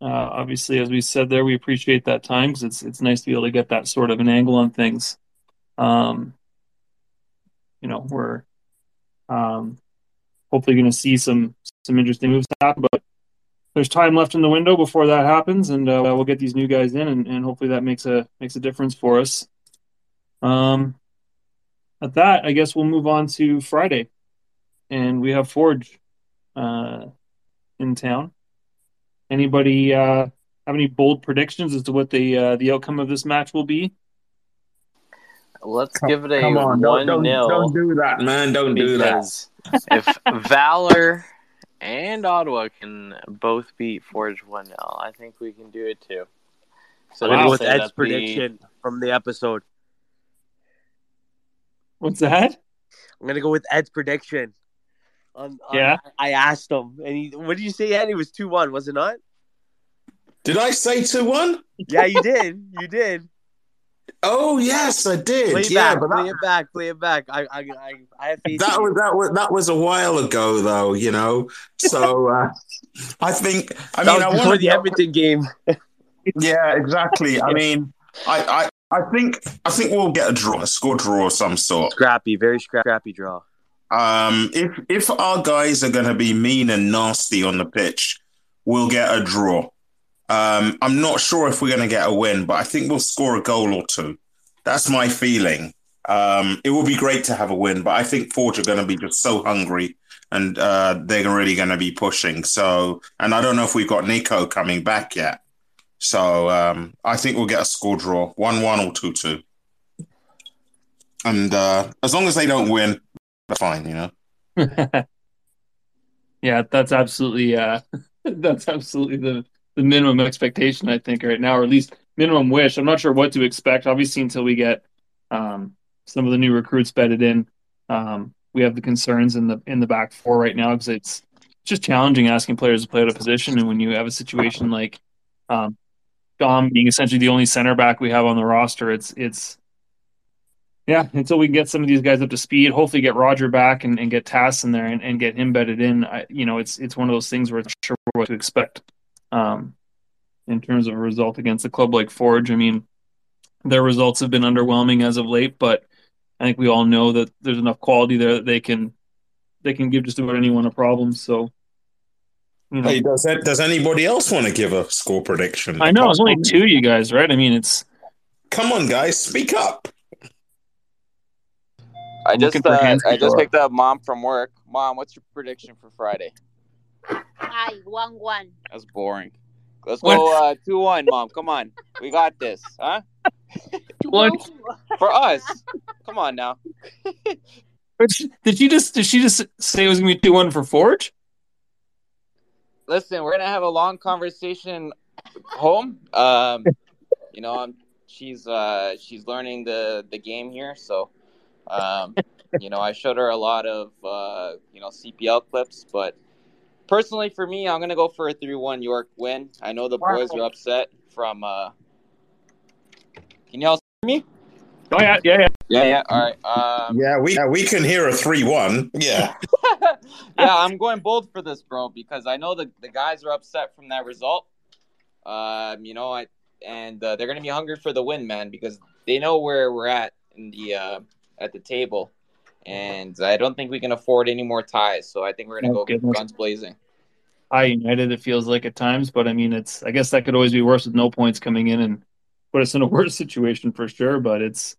obviously, as we said there, we appreciate that time because it's it's nice to be able to get that sort of an angle on things. Um, you know, we're um, hopefully going to see some some interesting moves happen, but there's time left in the window before that happens, and uh, we'll get these new guys in, and, and hopefully that makes a makes a difference for us. Um, at that, I guess we'll move on to Friday, and we have Forge uh, in town. Anybody uh, have any bold predictions as to what the uh, the outcome of this match will be? Let's give it a Come on, one don't, nil. Don't do that, man. Don't do that. if Valor and Ottawa can both beat Forge 1 0. I think we can do it too. So wow. with Ed's prediction the... from the episode. What's that? I'm gonna go with Ed's prediction. On, on, yeah, I asked him, and he. What did you say, Ed? It was two one, was it not? Did I say two one? Yeah, you did. You did. Oh yes, I did. Play it yeah, back. but Play that, it back. Play it back. I I I, I have faith. that was that was that was a while ago, though. You know, so [laughs] uh, I think. I That mean, I was before want the Edmonton game. Yeah, exactly. I [laughs] mean, I, I, I think, I think we'll get a draw, a score draw of some sort. Scrappy, very scrappy draw. Um, if if our guys are going to be mean and nasty on the pitch, we'll get a draw. Um, I'm not sure if we're going to get a win, but I think we'll score a goal or two. That's my feeling. Um, it will be great to have a win, but I think Forge are going to be just so hungry and uh, they're really going to be pushing. So, and I don't know if we've got Nico coming back yet. So um, I think we'll get a score draw, one-one or two-two. And uh, as long as they don't win, that's fine. You know. [laughs] yeah, that's absolutely uh, [laughs] that's absolutely the the minimum expectation I think right now, or at least minimum wish. I'm not sure what to expect, obviously, until we get um, some of the new recruits bedded in. Um, we have the concerns in the in the back four right now because it's just challenging asking players to play out of position, and when you have a situation like um, Dom being essentially the only center back we have on the roster, it's it's yeah, until we can get some of these guys up to speed, hopefully get Roger back and, and get Tass in there and, and get him bedded in. I, you know, it's it's one of those things where it's not sure what to expect um, in terms of a result against a club like Forge. I mean, their results have been underwhelming as of late, but I think we all know that there's enough quality there that they can they can give just about anyone a problem. So, you know, Hey, does that, does anybody else want to give a score prediction? I know it's only two of you guys, right? I mean, it's Come on, guys, speak up. I just uh, I just picked up mom from work. Mom, what's your prediction for Friday? Hi, one one. That's boring. Let's go uh, two one, mom. Come on, we got this, huh? What? For us. Come on now. did she just did she just say it was gonna be two one for Forge? Listen, we're gonna have a long conversation home. Um, you know, I'm, she's uh, she's learning the the game here, so um, you know, I showed her a lot of uh, you know CPL clips, but personally for me, I'm gonna go for a three one York win. I know the boys are upset from. Uh... Can y'all hear me? Oh yeah, yeah, yeah. Yeah, yeah. All right. Um, Yeah, we yeah, [laughs] we can hear a three-one. Yeah, [laughs] yeah, I'm going bold for this, bro, because I know the, the guys are upset from that result. Um, you know, I and uh, they're gonna be hungry for the win, man, because they know where we're at in the uh, at the table, and I don't think we can afford any more ties. So I think we're gonna Oh, go goodness. guns blazing. high United. It feels like at times, but I mean, it's I guess that could always be worse with no points coming in and put us in a [laughs] worse situation for sure. But it's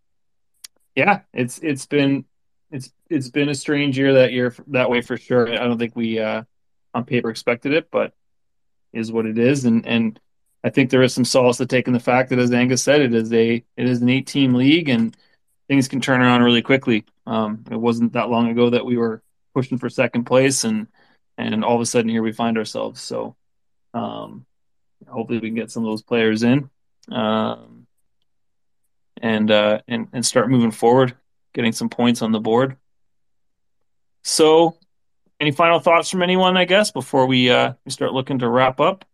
yeah, it's it's been it's it's been a strange year that year that way for sure. I don't think we uh, on paper expected it, but is what it is, and and I think there is some solace to take in the fact that, as Angus said, it is a it is an eight team league and things can turn around really quickly. Um, it wasn't that long ago that we were pushing for second place and and all of a sudden here we find ourselves. So um, hopefully we can get some of those players in um, and uh, and and start moving forward, getting some points on the board. So, any final thoughts from anyone? I guess before we uh, we start looking to wrap up.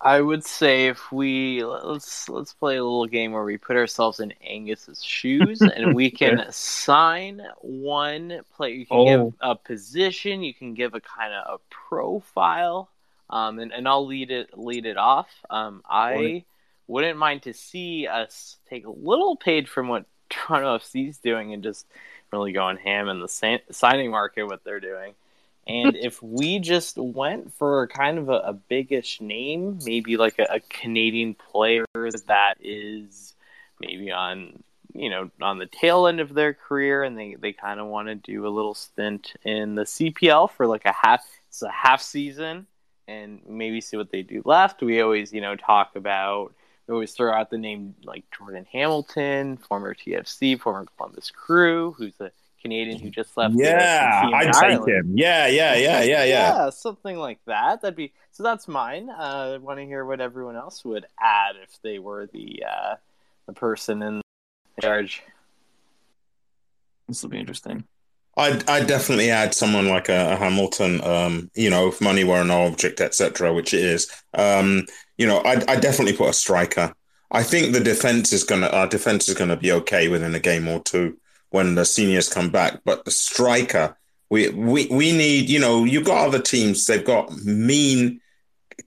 I would say if we let's let's play a little game where we put ourselves in Angus's shoes and we [laughs] can assign one player. You can Oh. give a position, you can give a kind of a profile, um, and, and I'll lead it lead it off. Um, I wouldn't mind to see us take a little page from what Toronto FC's doing and just really going ham in the sa- signing market what they're doing. And if we just went for kind of a, a biggish name, maybe like a, a Canadian player that is maybe on you know on the tail end of their career, and they, they kind of want to do a little stint in the CPL for like a half it's a half season, and maybe see what they do left. We always you know talk about we always throw out the name like Jordan Hamilton, former TFC, former Columbus Crew, who's a Canadian who just left. yeah, I'd take Ireland. him. Yeah, yeah, yeah, yeah, yeah. something like that. That'd be so. That's mine. Uh, I want to hear what everyone else would add if they were the uh, the person in charge. This will be interesting. I'd, I'd definitely add someone like a, a Hamilton, um, you know, if money were an object, etc., which it is. Um, you know, I'd, I'd definitely put a striker. I think the defense is gonna our defense is gonna be okay within a game or two when the seniors come back. But the striker, we we we need, you know, you've got other teams, they've got mean,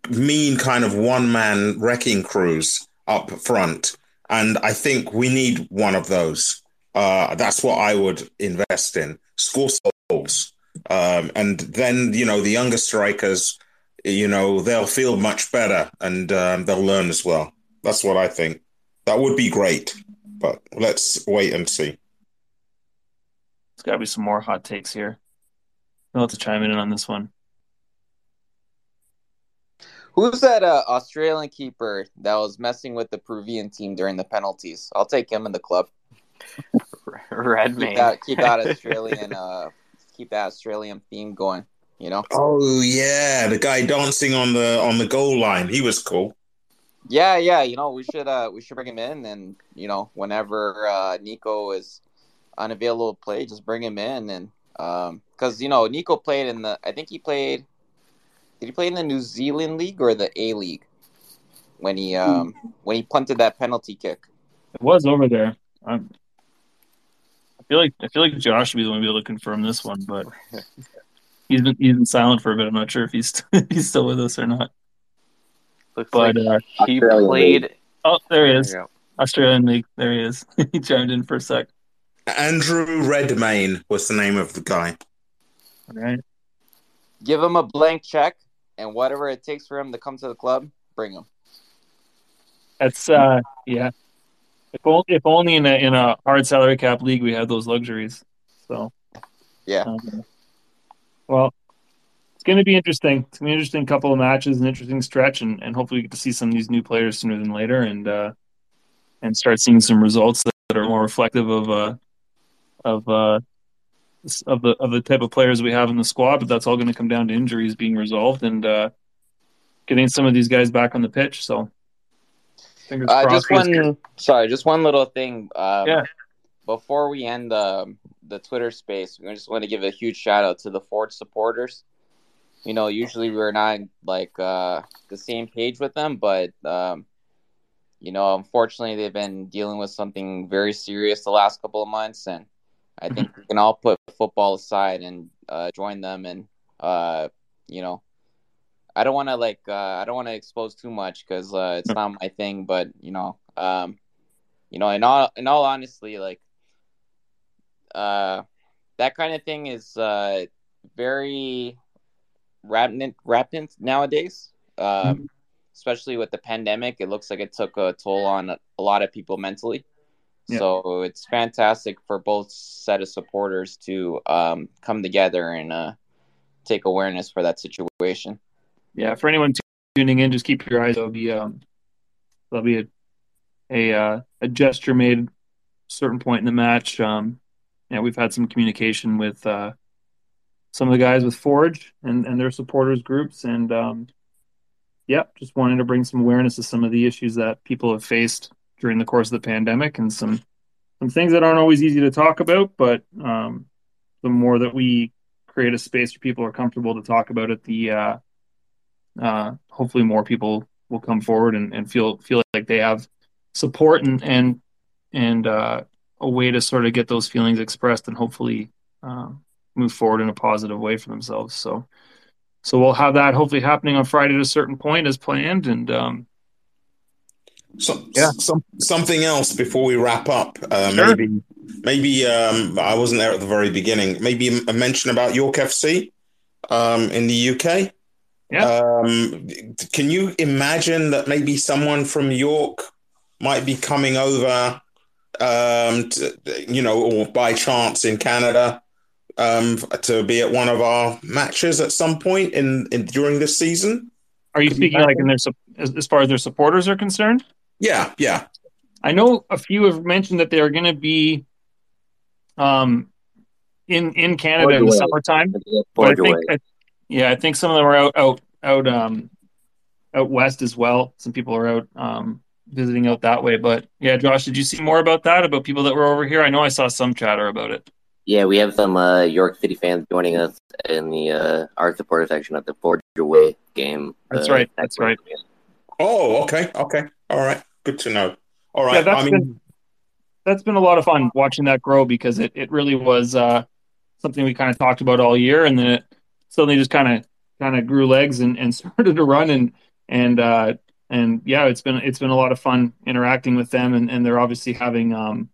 mean kind of one man wrecking crews up front. And I think we need one of those. Uh, that's what I would invest in. Score goals. Um, and then, you know, the younger strikers, you know, they'll feel much better and um, they'll learn as well. That's what I think. That would be great. But let's wait and see. There's got to be some more hot takes here. I'll have to chime in on this one. Who's that uh, Australian keeper that was messing with the Peruvian team during the penalties? I'll take him in the club. [laughs] Redmayne. Keep that, keep that [laughs] Australian, uh, keep that Australian theme going. You know. Oh yeah, the guy dancing on the on the goal line. He was cool. Yeah, yeah. You know, we should uh we should bring him in, and you know, whenever uh, Nico is unavailable play, just bring him in, and um, because you know Nico played in the, I think he played. Did he play in the New Zealand league or the A League? When he um when he punted that penalty kick. It was over there. I'm, I feel like I feel like Josh should be the one to be able to confirm this one, but [laughs] he's been he's been silent for a bit. I'm not sure if he's [laughs] he's still with us or not. Looks But like uh, he Australian played. oh, there he is. you go. Australian League. There he is. [laughs] he chimed in for a sec. Andrew Redmayne was the name of the guy. All right. Give him a blank check, and whatever it takes for him to come to the club, bring him. That's uh yeah. If only, if only in a in a hard salary cap league we had those luxuries. So Yeah. um, well, it's going to be interesting. It's going to be an interesting couple of matches, an interesting stretch, and, and hopefully we get to see some of these new players sooner than later, and uh, and start seeing some results that, that are more reflective of uh of uh of the of the type of players we have in the squad. But that's all going to come down to injuries being resolved and uh, getting some of these guys back on the pitch. So Uh, just one. Sorry, just one little thing. Um, Yeah. Before we end the the Twitter space, we just want to give a huge shout out to the Forge supporters. You know, usually we're not like uh, the same page with them, but um, you know, unfortunately, they've been dealing with something very serious the last couple of months, and I think we can all put football aside and uh, join them. And uh, you know, I don't want to like uh, I don't want to expose too much because uh, it's not my thing. But you know, um, you know, in all in all honesty, like uh, that kind of thing is uh, very rampant rampant nowadays. Um, especially with the pandemic, it looks like it took a toll on a lot of people mentally. Yeah. So it's fantastic for both set of supporters to um, come together and uh, take awareness for that situation. yeah, for anyone tuning in, just keep your eyes. There'll be um, there'll be a a uh, a gesture made at a certain point in the match. Um, yeah, we've had some communication with uh, some of the guys with Forge and and their supporters groups, and um, yeah, just wanted to bring some awareness to some of the issues that people have faced during the course of the pandemic, and some some things that aren't always easy to talk about, but um, the more that we create a space where people are comfortable to talk about it, the uh, uh, hopefully more people will come forward and, and feel feel like they have support and and and uh, a way to sort of get those feelings expressed and hopefully um, move forward in a positive way for themselves. So so we'll have that hopefully happening on Friday at a certain point as planned, and um, So, Yeah. some, something else before we wrap up. Uh, Sure. Maybe, maybe um, I wasn't there at the very beginning. Maybe a mention about York FC um, in the UK. Yeah. Um, can you imagine that maybe someone from York might be coming over, um, to, you know, or by chance in Canada um, to be at one of our matches at some point in, in during this season? are you speaking like in their as far as their supporters are concerned? Yeah, yeah. I know a few have mentioned that they are going to be um, in in Canada in the summertime. But I think. I, yeah, I think some of them are out, out, out, um, out west as well. Some people are out, um, visiting out that way. But yeah, Josh, did you see more about that? About people that were over here? I know I saw some chatter about it. Yeah, we have some uh, York City fans joining us in the uh, our supporter section at the Forge Away game. That's uh, right. That's right. Oh, okay, okay, all right. Good to know. All right. Yeah, that's I mean, been that's been a lot of fun watching that grow because it, it really was uh, something we kind of talked about all year, and then it suddenly just kind of kind of grew legs and, and [laughs] started to run and and uh, and yeah, it's been it's been a lot of fun interacting with them, and, and they're obviously having um,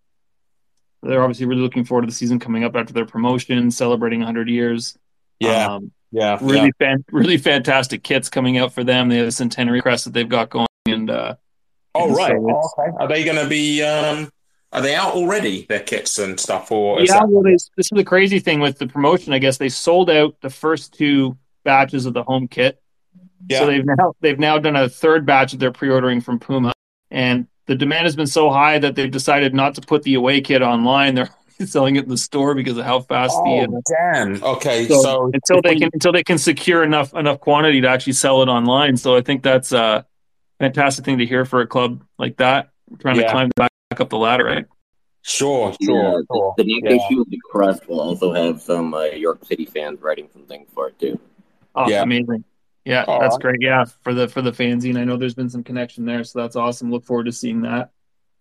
they're obviously really looking forward to the season coming up after their promotion, celebrating 100 years. yeah, Um, yeah, really fan, really fantastic kits coming out for them. They have a centenary crest that they've got going, and uh, Oh, and so Oh, okay. Are they going to be? Um, are they out already? Their kits and stuff, or is yeah, that- well, they, this is the crazy thing with the promotion. I guess they sold out the first two batches of the home kit. Yeah. So they've now they've now done a third batch that they're pre-ordering from Puma, and the demand has been so high that they've decided not to put the away kit online. [laughs] They're selling it in the store because of how fast the. Oh, Uh, damn. Okay, so, so until they can until they can secure enough enough quantity to actually sell it online. So I think that's a fantastic thing to hear for a club like that trying Yeah. to climb back up the ladder, right? Sure, sure, the, sure. the next Yeah. issue of the Crust will also have some uh, York City fans writing some things for it too. Oh, Yeah. amazing. Yeah, All that's great. Yeah, for the for the fanzine, I know there's been some connection there, so that's awesome. Look forward to seeing that.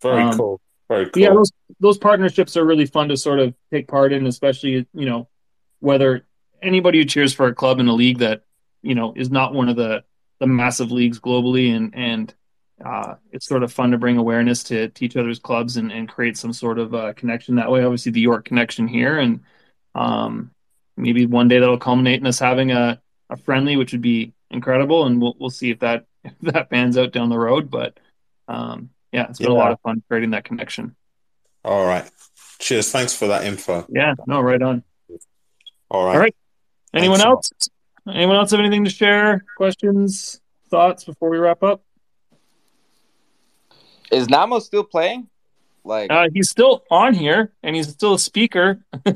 Very Um, cool. Very cool. yeah, those those partnerships are really fun to sort of take part in, especially you know whether anybody who cheers for a club in a league that you know is not one of the the massive leagues globally, and and uh, it's sort of fun to bring awareness to, to each other's clubs and, and create some sort of uh, connection that way. Obviously, the York connection here, and um, maybe one day that'll culminate in us having a, a friendly, which would be incredible, and we'll we'll see if that [laughs] if that pans out down the road. But um, yeah, it's been a lot of fun creating that connection. All right. Cheers. Thanks for that info. Yeah, no, right on. All right. All right. Anyone Thanks else? Anyone else have anything to share? Questions, thoughts before we wrap up? Is Namo still playing? Like, Uh, he's still on here, and he's still a speaker. [laughs] he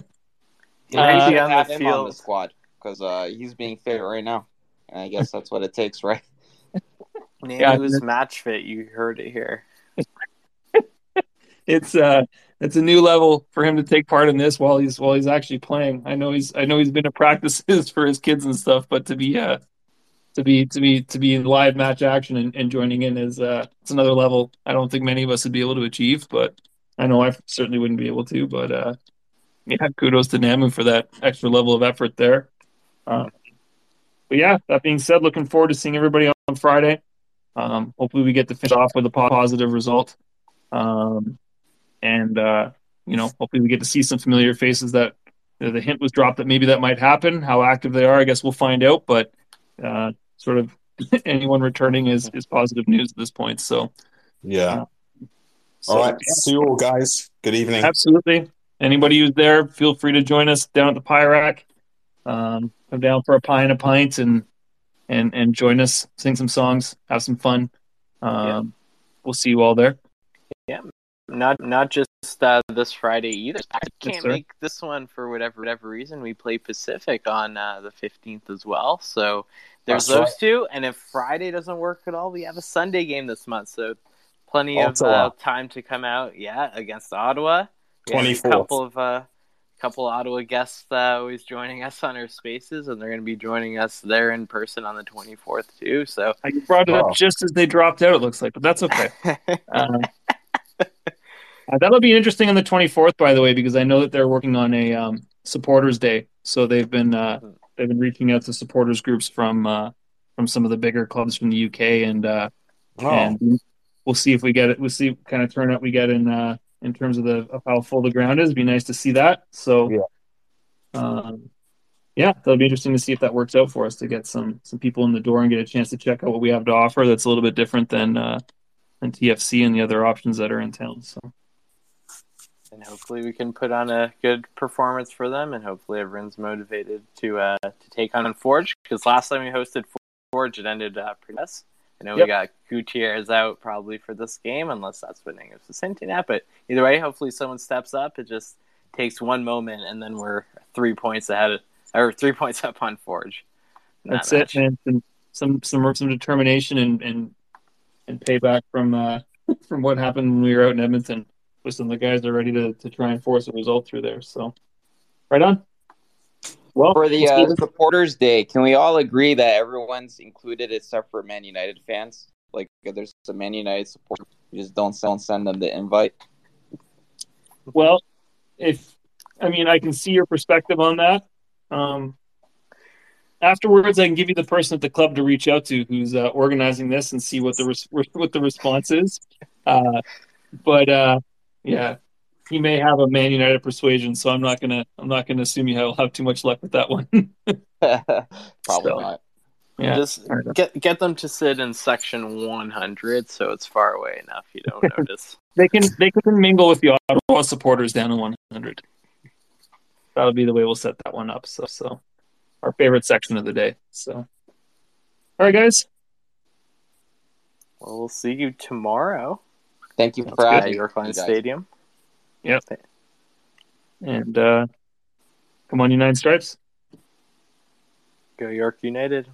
uh, might on the have him on the squad because uh, he's being fit right now. And I guess that's what it takes, [laughs] right? Name Yeah, was match fit. You heard it here. [laughs] it's uh, it's a new level for him to take part in this while he's while he's actually playing. I know he's I know he's been to practices [laughs] for his kids and stuff, but to be uh, to be to be to be in live match action and, and joining in is uh, it's another level. I don't think many of us would be able to achieve, but I know I certainly wouldn't be able to. But uh, yeah, kudos to Namu for that extra level of effort there. Um, but yeah, that being said, looking forward to seeing everybody on Friday. Um, hopefully, we get to finish off with a positive result. Um, and uh, you know, hopefully, we get to see some familiar faces that you know, the hint was dropped that maybe that might happen. How active they are, I guess we'll find out. But uh, sort of [laughs] anyone returning is is positive news at this point. So, Yeah. so All right. See you all, guys. Good evening. Absolutely. Anybody who's there, feel free to join us down at the Pie Rack. Um, come down for a pie and a pint and and and join us, sing some songs, have some fun. Um, We'll see you all there. Not not just uh, this Friday either. I can't sir. make this one for whatever whatever reason. We play Pacific on uh, the fifteenth as well. So there's That's those right. two. And if Friday doesn't work at all, we have a Sunday game this month. So plenty Ottawa. of uh, time to come out. Yeah, against Ottawa. We have a couple of uh, couple Ottawa guests uh, always joining us on our spaces, and they're going to be joining us there in person on the twenty fourth too. So I brought it Oh. up just as they dropped out. It looks like, but that's okay. [laughs] Um, that'll be interesting on the 24th, by the way, because I know that they're working on a um, supporters day. So they've been uh, they've been reaching out to supporters groups from uh, from some of the bigger clubs from the UK, and uh, Oh, and we'll see if we get it. We'll see what kind of turnout we get in uh, in terms of the of how full the ground is. It'd be nice to see that. So Yeah. um, yeah, that'll be interesting to see if that works out for us to get some some people in the door and get a chance to check out what we have to offer. That's a little bit different than uh, than TFC and the other options that are in town. So and hopefully we can put on a good performance for them, and hopefully everyone's motivated to uh, to take on Forge. Because last time we hosted Forge, it ended uh, pretty mess. I know we got Gutierrez out probably for this game, unless that's what Angus was hinting at. But either way, hopefully someone steps up. It just takes one moment, and then we're three points ahead, of, or three [laughs] points up on Forge. that that's match. it, man. Some some some some determination and and and payback from uh, [laughs] from what happened when we were out in Edmonton. Listen, the guys are ready to, to try and force a result through there. So Right on. Well, For the uh, supporters day, can we all agree that everyone's included except for Man United fans? Like, there's a Man United supporter, you just don't don't send them the invite. Well, if I mean, I can see your perspective on that. Um, afterwards, I can give you the person at the club to reach out to who's uh, organizing this and see what the res- what the response is. Uh, but uh, yeah, he may have a Man United persuasion, so I'm not gonna I'm not gonna assume you will have too much luck with that one. [laughs] [laughs] Probably So, not. yeah, Just get get them to sit in section 100, so it's far away enough you don't [laughs] notice. they can they can mingle with the Ottawa supporters down in 100. That'll be the way we'll set that one up. So so our favorite section of the day. So all right, guys. Well, we'll see you tomorrow Thank you That's for good. having at York me, Stadium. Yep. And uh, come on, United Stripes. Go York United.